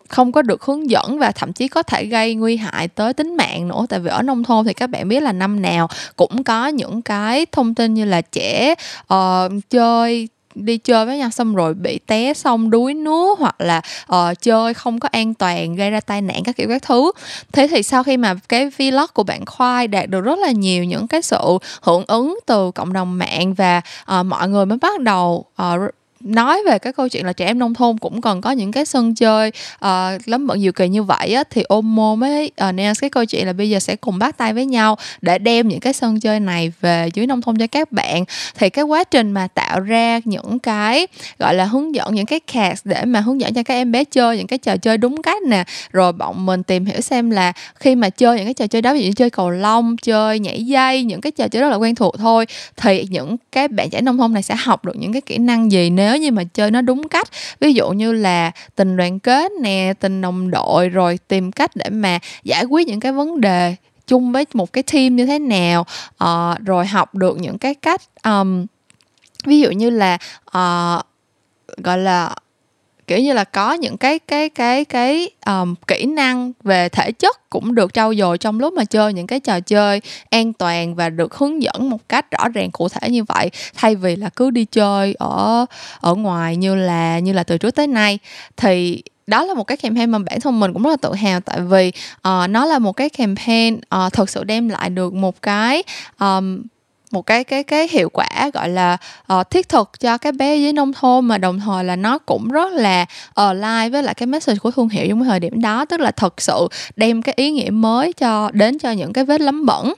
không có được hướng dẫn và thậm chí có thể gây nguy hại tới tính mạng nữa. Tại vì ở nông thôn thì các bạn biết là năm nào cũng có những cái thông tin như là trẻ uh, chơi đi chơi với nhau xong rồi bị té xong đuối nước hoặc là uh, chơi không có an toàn gây ra tai nạn các kiểu các thứ. Thế thì sau khi mà cái vlog của bạn khoai đạt được rất là nhiều những cái sự hưởng ứng từ cộng đồng mạng và uh, mọi người mới bắt đầu uh, nói về cái câu chuyện là trẻ em nông thôn cũng cần có những cái sân chơi uh, lắm bận nhiều kỳ như vậy á thì Omo mới ờ, uh, nên cái câu chuyện là bây giờ sẽ cùng bắt tay với nhau để đem những cái sân chơi này về dưới nông thôn cho các bạn. Thì cái quá trình mà tạo ra những cái gọi là hướng dẫn những cái cast để mà hướng dẫn cho các em bé chơi những cái trò chơi đúng cách nè. Rồi bọn mình tìm hiểu xem là khi mà chơi những cái trò chơi đó ví dụ như chơi cầu lông chơi nhảy dây những cái trò chơi rất là quen thuộc thôi thì những cái bạn trẻ nông thôn này sẽ học được những cái kỹ năng gì nếu nếu như mà chơi nó đúng cách. Ví dụ như là tình đoàn kết nè tình đồng đội rồi tìm cách để mà giải quyết những cái vấn đề chung với một cái team như thế nào uh, rồi học được những cái cách um, ví dụ như là uh, gọi là kiểu như là có những cái cái cái cái um, kỹ năng về thể chất cũng được trau dồi trong lúc mà chơi những cái trò chơi an toàn và được hướng dẫn một cách rõ ràng cụ thể như vậy. Thay vì là cứ đi chơi ở ở ngoài như là như là từ trước tới nay. Thì đó là một cái campaign mà bản thân mình cũng rất là tự hào tại vì uh, nó là một cái campaign ờ, uh, thực sự đem lại được một cái um, một cái cái cái hiệu quả gọi là uh, thiết thực cho cái bé dưới nông thôn mà đồng thời là nó cũng rất là ờ, align với lại cái message của thương hiệu trong cái thời điểm đó. Tức là thật sự đem cái ý nghĩa mới cho đến cho những cái vết lấm bẩn.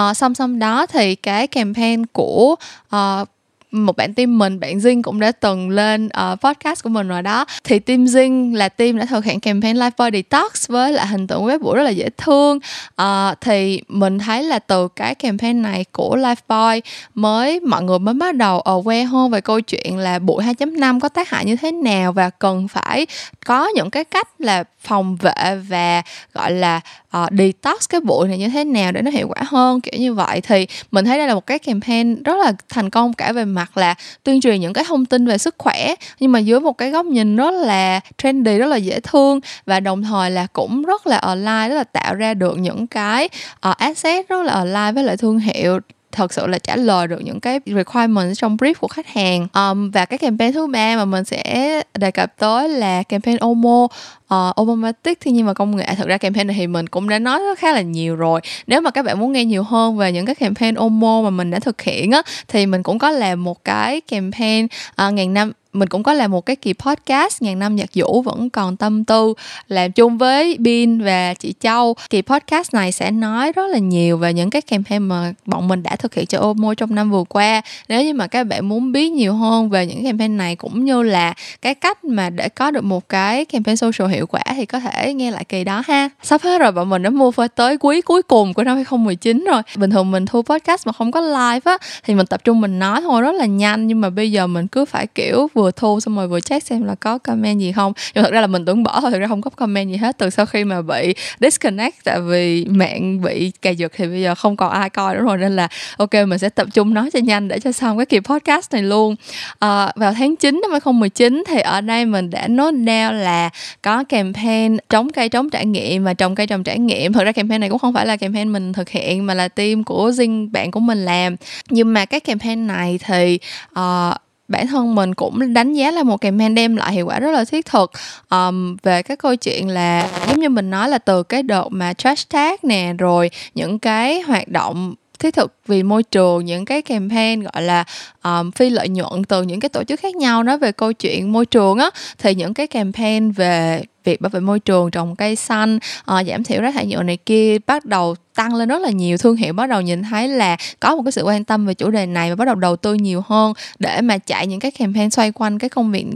Uh, song song đó thì cái campaign của uh, một bạn team mình bạn Jin cũng đã từng lên uh, podcast của mình rồi đó. Thì team Jin là team đã thực hiện campaign Life Body Talks với lại hình tượng web buổi rất là dễ thương. Uh, thì mình thấy là từ cái campaign này của Life Boy mới mọi người mới bắt đầu aware hơn về câu chuyện là bụi 2.5 có tác hại như thế nào và cần phải có những cái cách là phòng vệ và gọi là uh, detox cái bụi này như thế nào để nó hiệu quả hơn kiểu như vậy. Thì mình thấy đây là một cái campaign rất là thành công cả về mặt là tuyên truyền những cái thông tin về sức khỏe. Nhưng mà dưới một cái góc nhìn rất là trendy rất là dễ thương và đồng thời là cũng rất là online rất là tạo ra được những cái ờ, uh, asset rất là online với lại thương hiệu thật sự là trả lời được những cái requirement trong brief của khách hàng. Um, và cái campaign thứ ba mà mình sẽ đề cập tới là campaign Omo. Uh, Omomatic thì nhưng mà công nghệ à, thực ra campaign này thì mình cũng đã nói khá là nhiều rồi. Nếu mà các bạn muốn nghe nhiều hơn về những cái campaign Omo mà mình đã thực hiện á thì mình cũng có làm một cái campaign uh, ngàn năm mình cũng có làm một cái kỳ podcast, ngàn năm nhạc vũ vẫn còn tâm tư làm chung với Bin và chị Châu. Kỳ podcast này sẽ nói rất là nhiều về những cái campaign mà bọn mình đã thực hiện cho Omo trong năm vừa qua. Nếu như mà các bạn muốn biết nhiều hơn về những campaign này cũng như là cái cách mà để có được một cái campaign social hiệu quả thì có thể nghe lại kỳ đó ha. Sắp hết rồi, bọn mình đã mua tới quý cuối cùng của năm 2019 rồi. Bình thường mình thu podcast mà không có live á, thì mình tập trung mình nói thôi rất là nhanh. Nhưng mà bây giờ mình cứ phải, kiểu, vừa vừa thu xong rồi vừa check xem là có comment gì không. Nhưng thật ra là mình tưởng bỏ thôi thật ra không có comment gì hết. Từ sau khi mà bị disconnect tại vì mạng bị cài giật thì bây giờ không còn ai coi nữa rồi nên là ok mình sẽ tập trung nói cho nhanh để cho xong cái kỳ podcast này luôn. À, vào tháng 9 năm 2019 thì ở đây mình đã nốt down là có campaign trống cây trống trải nghiệm và trồng cây trồng trải nghiệm. Thực ra campaign này cũng không phải là campaign mình thực hiện mà là team của Zing bạn của mình làm. Nhưng mà cái campaign này thì uh, bản thân mình cũng đánh giá là một campaign đem lại hiệu quả rất là thiết thực. Um, về cái câu chuyện là giống như mình nói là từ cái đợt mà trash tag nè rồi những cái hoạt động thiết thực vì môi trường những cái campaign gọi là um, phi lợi nhuận từ những cái tổ chức khác nhau nói về câu chuyện môi trường á thì những cái campaign về việc bảo vệ môi trường trồng cây xanh uh, giảm thiểu rác thải nhựa này kia bắt đầu tăng lên rất là nhiều. Thương hiệu bắt đầu nhìn thấy là có một cái sự quan tâm về chủ đề này và bắt đầu đầu tư nhiều hơn để mà chạy những cái campaign xoay quanh cái công việc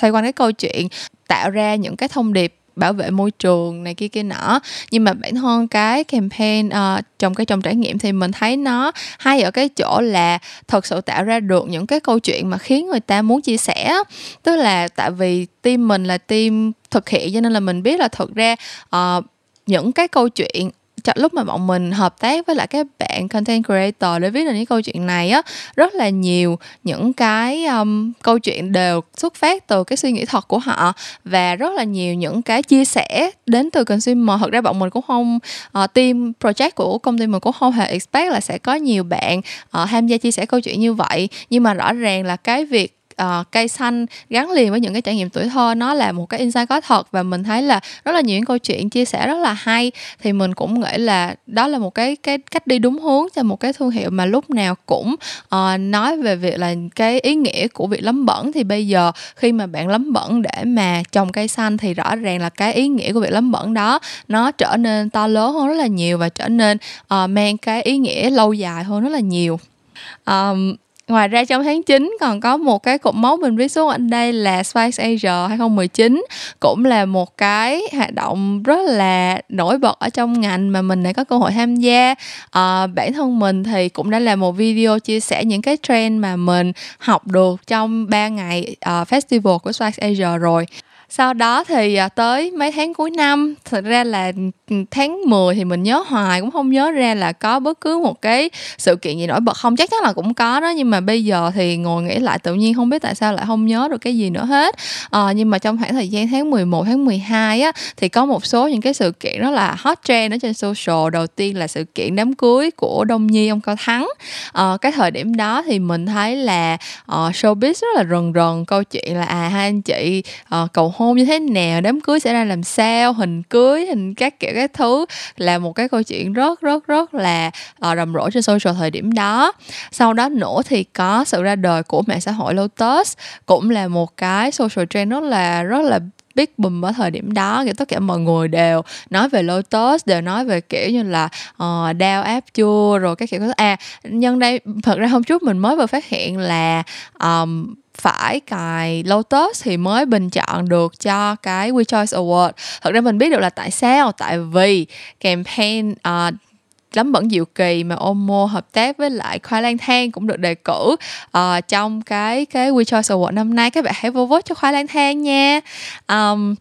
xoay quanh cái câu chuyện tạo ra những cái thông điệp bảo vệ môi trường này kia kia nọ. Nhưng mà bản thân cái campaign uh, trồng cây trồng trải nghiệm thì mình thấy nó hay ở cái chỗ là thật sự tạo ra được những cái câu chuyện mà khiến người ta muốn chia sẻ tức là tại vì team mình là team thực hiện cho nên là mình biết là thực ra uh, những cái câu chuyện chọn lúc mà bọn mình hợp tác với lại các bạn content creator để viết được những câu chuyện này á rất là nhiều những cái um, câu chuyện đều xuất phát từ cái suy nghĩ thật của họ và rất là nhiều những cái chia sẻ đến từ consumer. Thật ra bọn mình cũng không uh, team project của công ty mình cũng không hề expect là sẽ có nhiều bạn uh, tham gia chia sẻ câu chuyện như vậy. Nhưng mà rõ ràng là cái việc uh, cây xanh gắn liền với những cái trải nghiệm tuổi thơ nó là một cái insight có thật và mình thấy là rất là nhiều những câu chuyện chia sẻ rất là hay. Thì mình cũng nghĩ là đó là một cái cái cách đi đúng hướng cho một cái thương hiệu mà lúc nào cũng uh, nói về việc là cái ý nghĩa của việc lấm bẩn thì bây giờ khi mà bạn lấm bẩn để mà trồng cây xanh thì rõ ràng là cái ý nghĩa của việc lấm bẩn đó nó trở nên to lớn hơn rất là nhiều và trở nên uh, mang cái ý nghĩa lâu dài hơn rất là nhiều. Um, Ngoài ra trong tháng 9 còn có một cái cột mốc mình viết xuống ở đây là Spice Asia 2019 cũng là một cái hoạt động rất là nổi bật ở trong ngành mà mình đã có cơ hội tham gia. À, bản thân mình thì cũng đã làm một video chia sẻ những cái trend mà mình học được trong 3 ngày uh, festival của Spice Asia rồi sau đó thì à, tới mấy tháng cuối năm thật ra là ừ, tháng 10 thì mình nhớ hoài cũng không nhớ ra là có bất cứ một cái sự kiện gì nổi bật. Không chắc chắn là cũng có đó nhưng mà bây giờ thì ngồi nghĩ lại tự nhiên không biết tại sao lại không nhớ được cái gì nữa hết. À, nhưng mà trong khoảng thời gian tháng 11 tháng 12 á thì có một số những cái sự kiện đó là hot trend ở trên social. Đầu tiên là sự kiện đám cưới của Đông Nhi ông Cao Thắng. À, cái thời điểm đó thì mình thấy là uh, showbiz rất là rần rần câu chuyện là à hai anh chị uh, cầu hôn như thế nào đám cưới sẽ ra làm sao hình cưới hình các kiểu các thứ là một cái câu chuyện rất rất rất là uh, rầm rộ trên social thời điểm đó. Sau đó nữa thì có sự ra đời của mạng xã hội Lotus cũng là một cái social trend rất là rất là big boom ở thời điểm đó. Kiểu tất cả mọi người đều nói về Lotus đều nói về kiểu như là ờ, uh, đao áp chua rồi các kiểu à nhân đây thật ra hôm trước mình mới vừa phát hiện là um, phải cài Lotus thì mới bình chọn được cho cái We Choice Award. Thật ra mình biết được là tại sao, tại vì campaign uh, lắm bẩn diệu kỳ mà Omo hợp tác với lại khoai lang thang cũng được đề cử uh, trong cái cái We Choice Award năm nay các bạn hãy vô vote cho khoai lang thang nha um,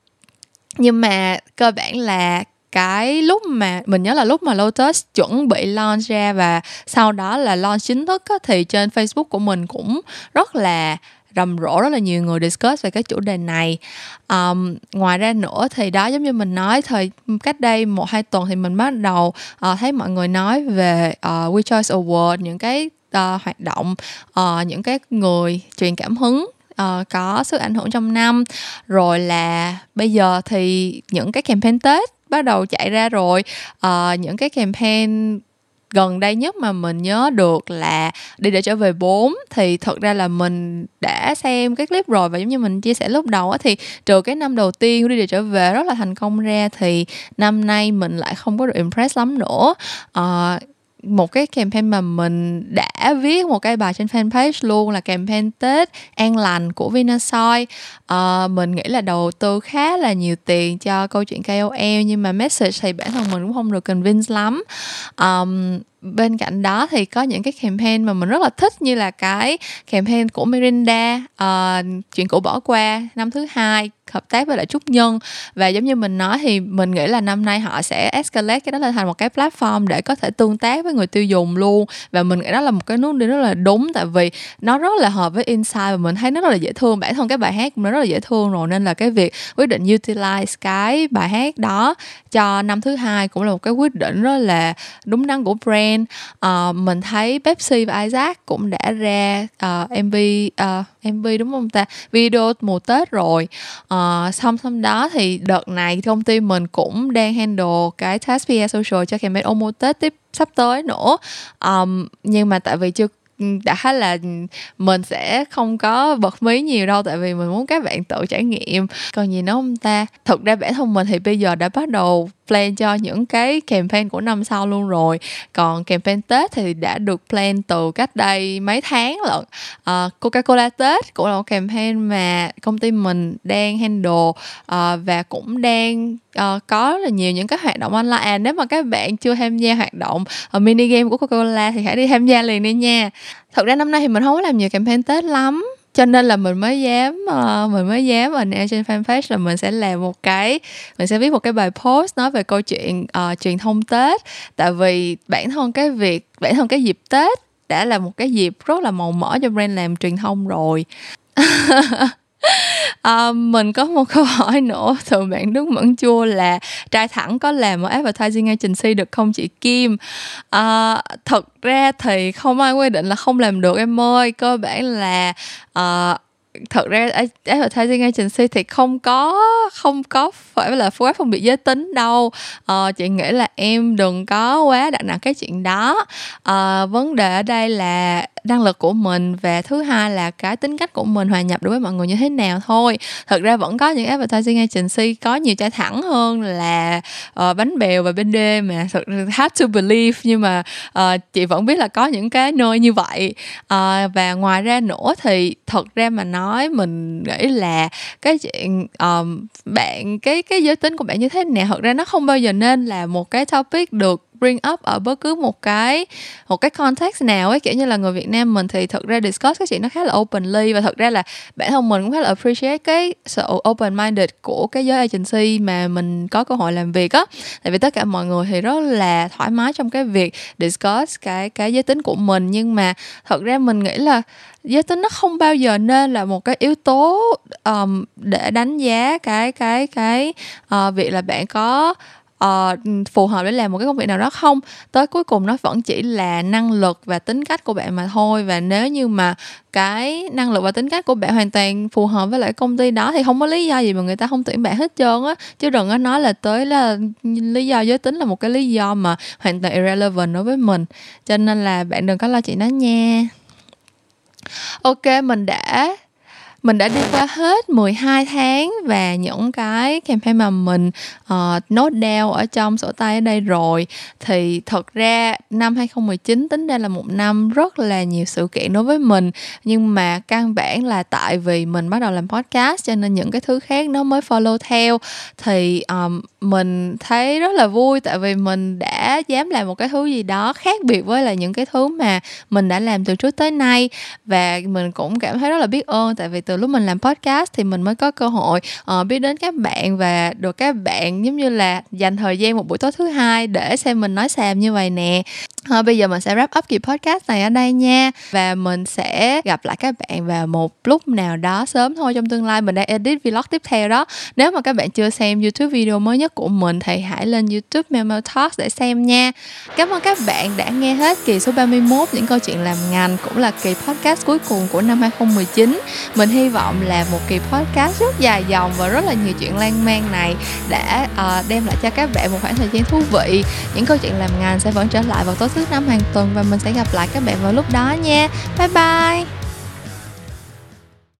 nhưng mà cơ bản là cái lúc mà mình nhớ là lúc mà Lotus chuẩn bị launch ra và sau đó là launch chính thức á, thì trên Facebook của mình cũng rất là rầm rộ rất là nhiều người discuss về cái chủ đề này. Um, ngoài ra nữa thì đó giống như mình nói thời cách đây một hai tuần thì mình bắt đầu uh, thấy mọi người nói về uh, We Choice Award những cái uh, hoạt động uh, những cái người truyền cảm hứng uh, có sức ảnh hưởng trong năm. Rồi là bây giờ thì những cái campaign tết bắt đầu chạy ra rồi. À, những cái campaign gần đây nhất mà mình nhớ được là đi để trở về 4 thì thật ra là mình đã xem cái clip rồi và giống như mình chia sẻ lúc đầu á thì trừ cái năm đầu tiên đi để trở về rất là thành công ra thì năm nay mình lại không có được impress lắm nữa. À, một cái campaign mà mình đã viết một cái bài trên fanpage luôn là campaign Tết an lành của Vinasoy à, ờ, mình nghĩ là đầu tư khá là nhiều tiền cho câu chuyện KOL nhưng mà message thì bản thân mình cũng không được convince lắm. Um, bên cạnh đó thì có những cái campaign mà mình rất là thích như là cái campaign của Mirinda uh, chuyện cũ bỏ qua năm thứ hai hợp tác với lại trúc nhân. Và giống như mình nói thì mình nghĩ là năm nay họ sẽ escalate cái đó lên thành một cái platform để có thể tương tác với người tiêu dùng luôn. Và mình nghĩ đó là một cái nút đi rất là đúng tại vì nó rất là hợp với insight và mình thấy nó rất là dễ thương. Bản thân cái bài hát cũng rất là dễ thương rồi nên là cái việc quyết định utilize cái bài hát đó cho năm thứ hai cũng là một cái quyết định rất là đúng đắn của brand. Uh, mình thấy Pepsi và Isaac cũng đã ra ờ, uh, MV uh, ờ, MV đúng không ta? Video mùa Tết rồi. Uh, xong xong đó thì đợt này công ty mình cũng đang handle cái task PR social cho campaign Omo Tết tiếp sắp tới nữa. Um, nhưng mà tại vì chưa đã là mình sẽ không có bật mí nhiều đâu tại vì mình muốn các bạn tự trải nghiệm. Còn gì nữa không ta? Thực ra bản thân mình thì bây giờ đã bắt đầu plan cho những cái campaign của năm sau luôn rồi. Còn campaign tết thì đã được plan từ cách đây mấy tháng lận. Ờ, à, coca cola tết cũng là một campaign mà công ty mình đang handle à, và cũng đang uh, có là nhiều những cái hoạt động online. À, nếu mà các bạn chưa tham gia hoạt động uh, mini game của coca cola thì hãy đi tham gia liền đi nha. Thật ra năm nay thì mình không có làm nhiều campaign tết lắm cho nên là mình mới dám uh, mình mới dám mình ở trên fanpage là mình sẽ làm một cái mình sẽ viết một cái bài post nói về câu chuyện uh, truyền thông tết. Tại vì bản thân cái việc bản thân cái dịp tết đã là một cái dịp rất là màu mỡ cho brand làm truyền thông rồi. (laughs) à, (laughs) mình có một câu hỏi nữa. Từ bạn Đức Mẫn Chua là trai thẳng có làm ở advertising agency được không chị Kim? À, thật ra thì không ai quy định là không làm được em ơi. Cơ bản là à, thật ra advertising agency thì không có không có phải là quá phân biệt giới tính đâu. À, chị nghĩ là em đừng có quá đặt nặng cái chuyện đó. À, vấn đề ở đây là năng lực của mình và thứ hai là cái tính cách của mình hòa nhập đối với mọi người như thế nào thôi. Thật ra vẫn có những advertising agency có nhiều trái thẳng hơn là uh, bánh bèo và bên đê mà. Thật hard to believe nhưng mà uh, chị vẫn biết là có những cái nơi như vậy. Uh, và ngoài ra nữa thì thật ra mà nói mình nghĩ là cái chuyện um, bạn cái cái giới tính của bạn như thế nào thật ra nó không bao giờ nên là một cái topic được bring up ở bất cứ một cái một cái context nào ấy kiểu như là người Việt Nam mình thì thực ra discuss cái chuyện nó khá là openly và thật ra là bản thân mình cũng khá là appreciate cái sự open minded của cái giới agency mà mình có cơ hội làm việc á. Tại vì tất cả mọi người thì rất là thoải mái trong cái việc discuss cái cái giới tính của mình. Nhưng mà thật ra mình nghĩ là giới tính nó không bao giờ nên là một cái yếu tố um, để đánh giá cái cái cái uh, việc là bạn có uh, phù hợp để làm một cái công việc nào đó không? Tới cuối cùng nó vẫn chỉ là năng lực và tính cách của bạn mà thôi. Và nếu như mà cái năng lực và tính cách của bạn hoàn toàn phù hợp với lại công ty đó thì không có lý do gì mà người ta không tuyển bạn hết trơn á. Chứ đừng có nói là tới là lý do giới tính là một cái lý do mà hoàn toàn irrelevant đối với mình. Cho nên là bạn đừng có lo chuyện đó nha. Ok mình đã mình đã đi qua hết 12 tháng và những cái campaign mà mình ờ, uh, nốt down ở trong sổ tay ở đây rồi. Thì thật ra năm 2019 tính ra là một năm rất là nhiều sự kiện đối với mình. Nhưng mà căn bản là tại vì mình bắt đầu làm podcast cho nên những cái thứ khác nó mới follow theo. Thì um, mình thấy rất là vui tại vì mình đã dám làm một cái thứ gì đó khác biệt với là những cái thứ mà mình đã làm từ trước tới nay. Và mình cũng cảm thấy rất là biết ơn tại vì từ lúc mình làm podcast thì mình mới có cơ hội uh, biết đến các bạn và được các bạn giống như là dành thời gian một buổi tối thứ hai để xem mình nói xàm như vậy nè. À, bây giờ mình sẽ wrap up kỳ podcast này ở đây nha. Và mình sẽ gặp lại các bạn vào một lúc nào đó sớm thôi trong tương lai. Mình đang edit vlog tiếp theo đó. Nếu mà các bạn chưa xem youtube video mới nhất của mình thì hãy lên youtube Memo Talks để xem nha. Cảm ơn các bạn đã nghe hết kỳ số 31 những câu chuyện làm ngành cũng là kỳ podcast cuối cùng của năm 2019 mình hy hy vọng là một kỳ podcast rất dài dòng và rất là nhiều chuyện lan man này đã uh, đem lại cho các bạn một khoảng thời gian thú vị. Những câu chuyện làm ngành sẽ vẫn trở lại vào tối thứ năm hàng tuần và mình sẽ gặp lại các bạn vào lúc đó nha. Bye bye!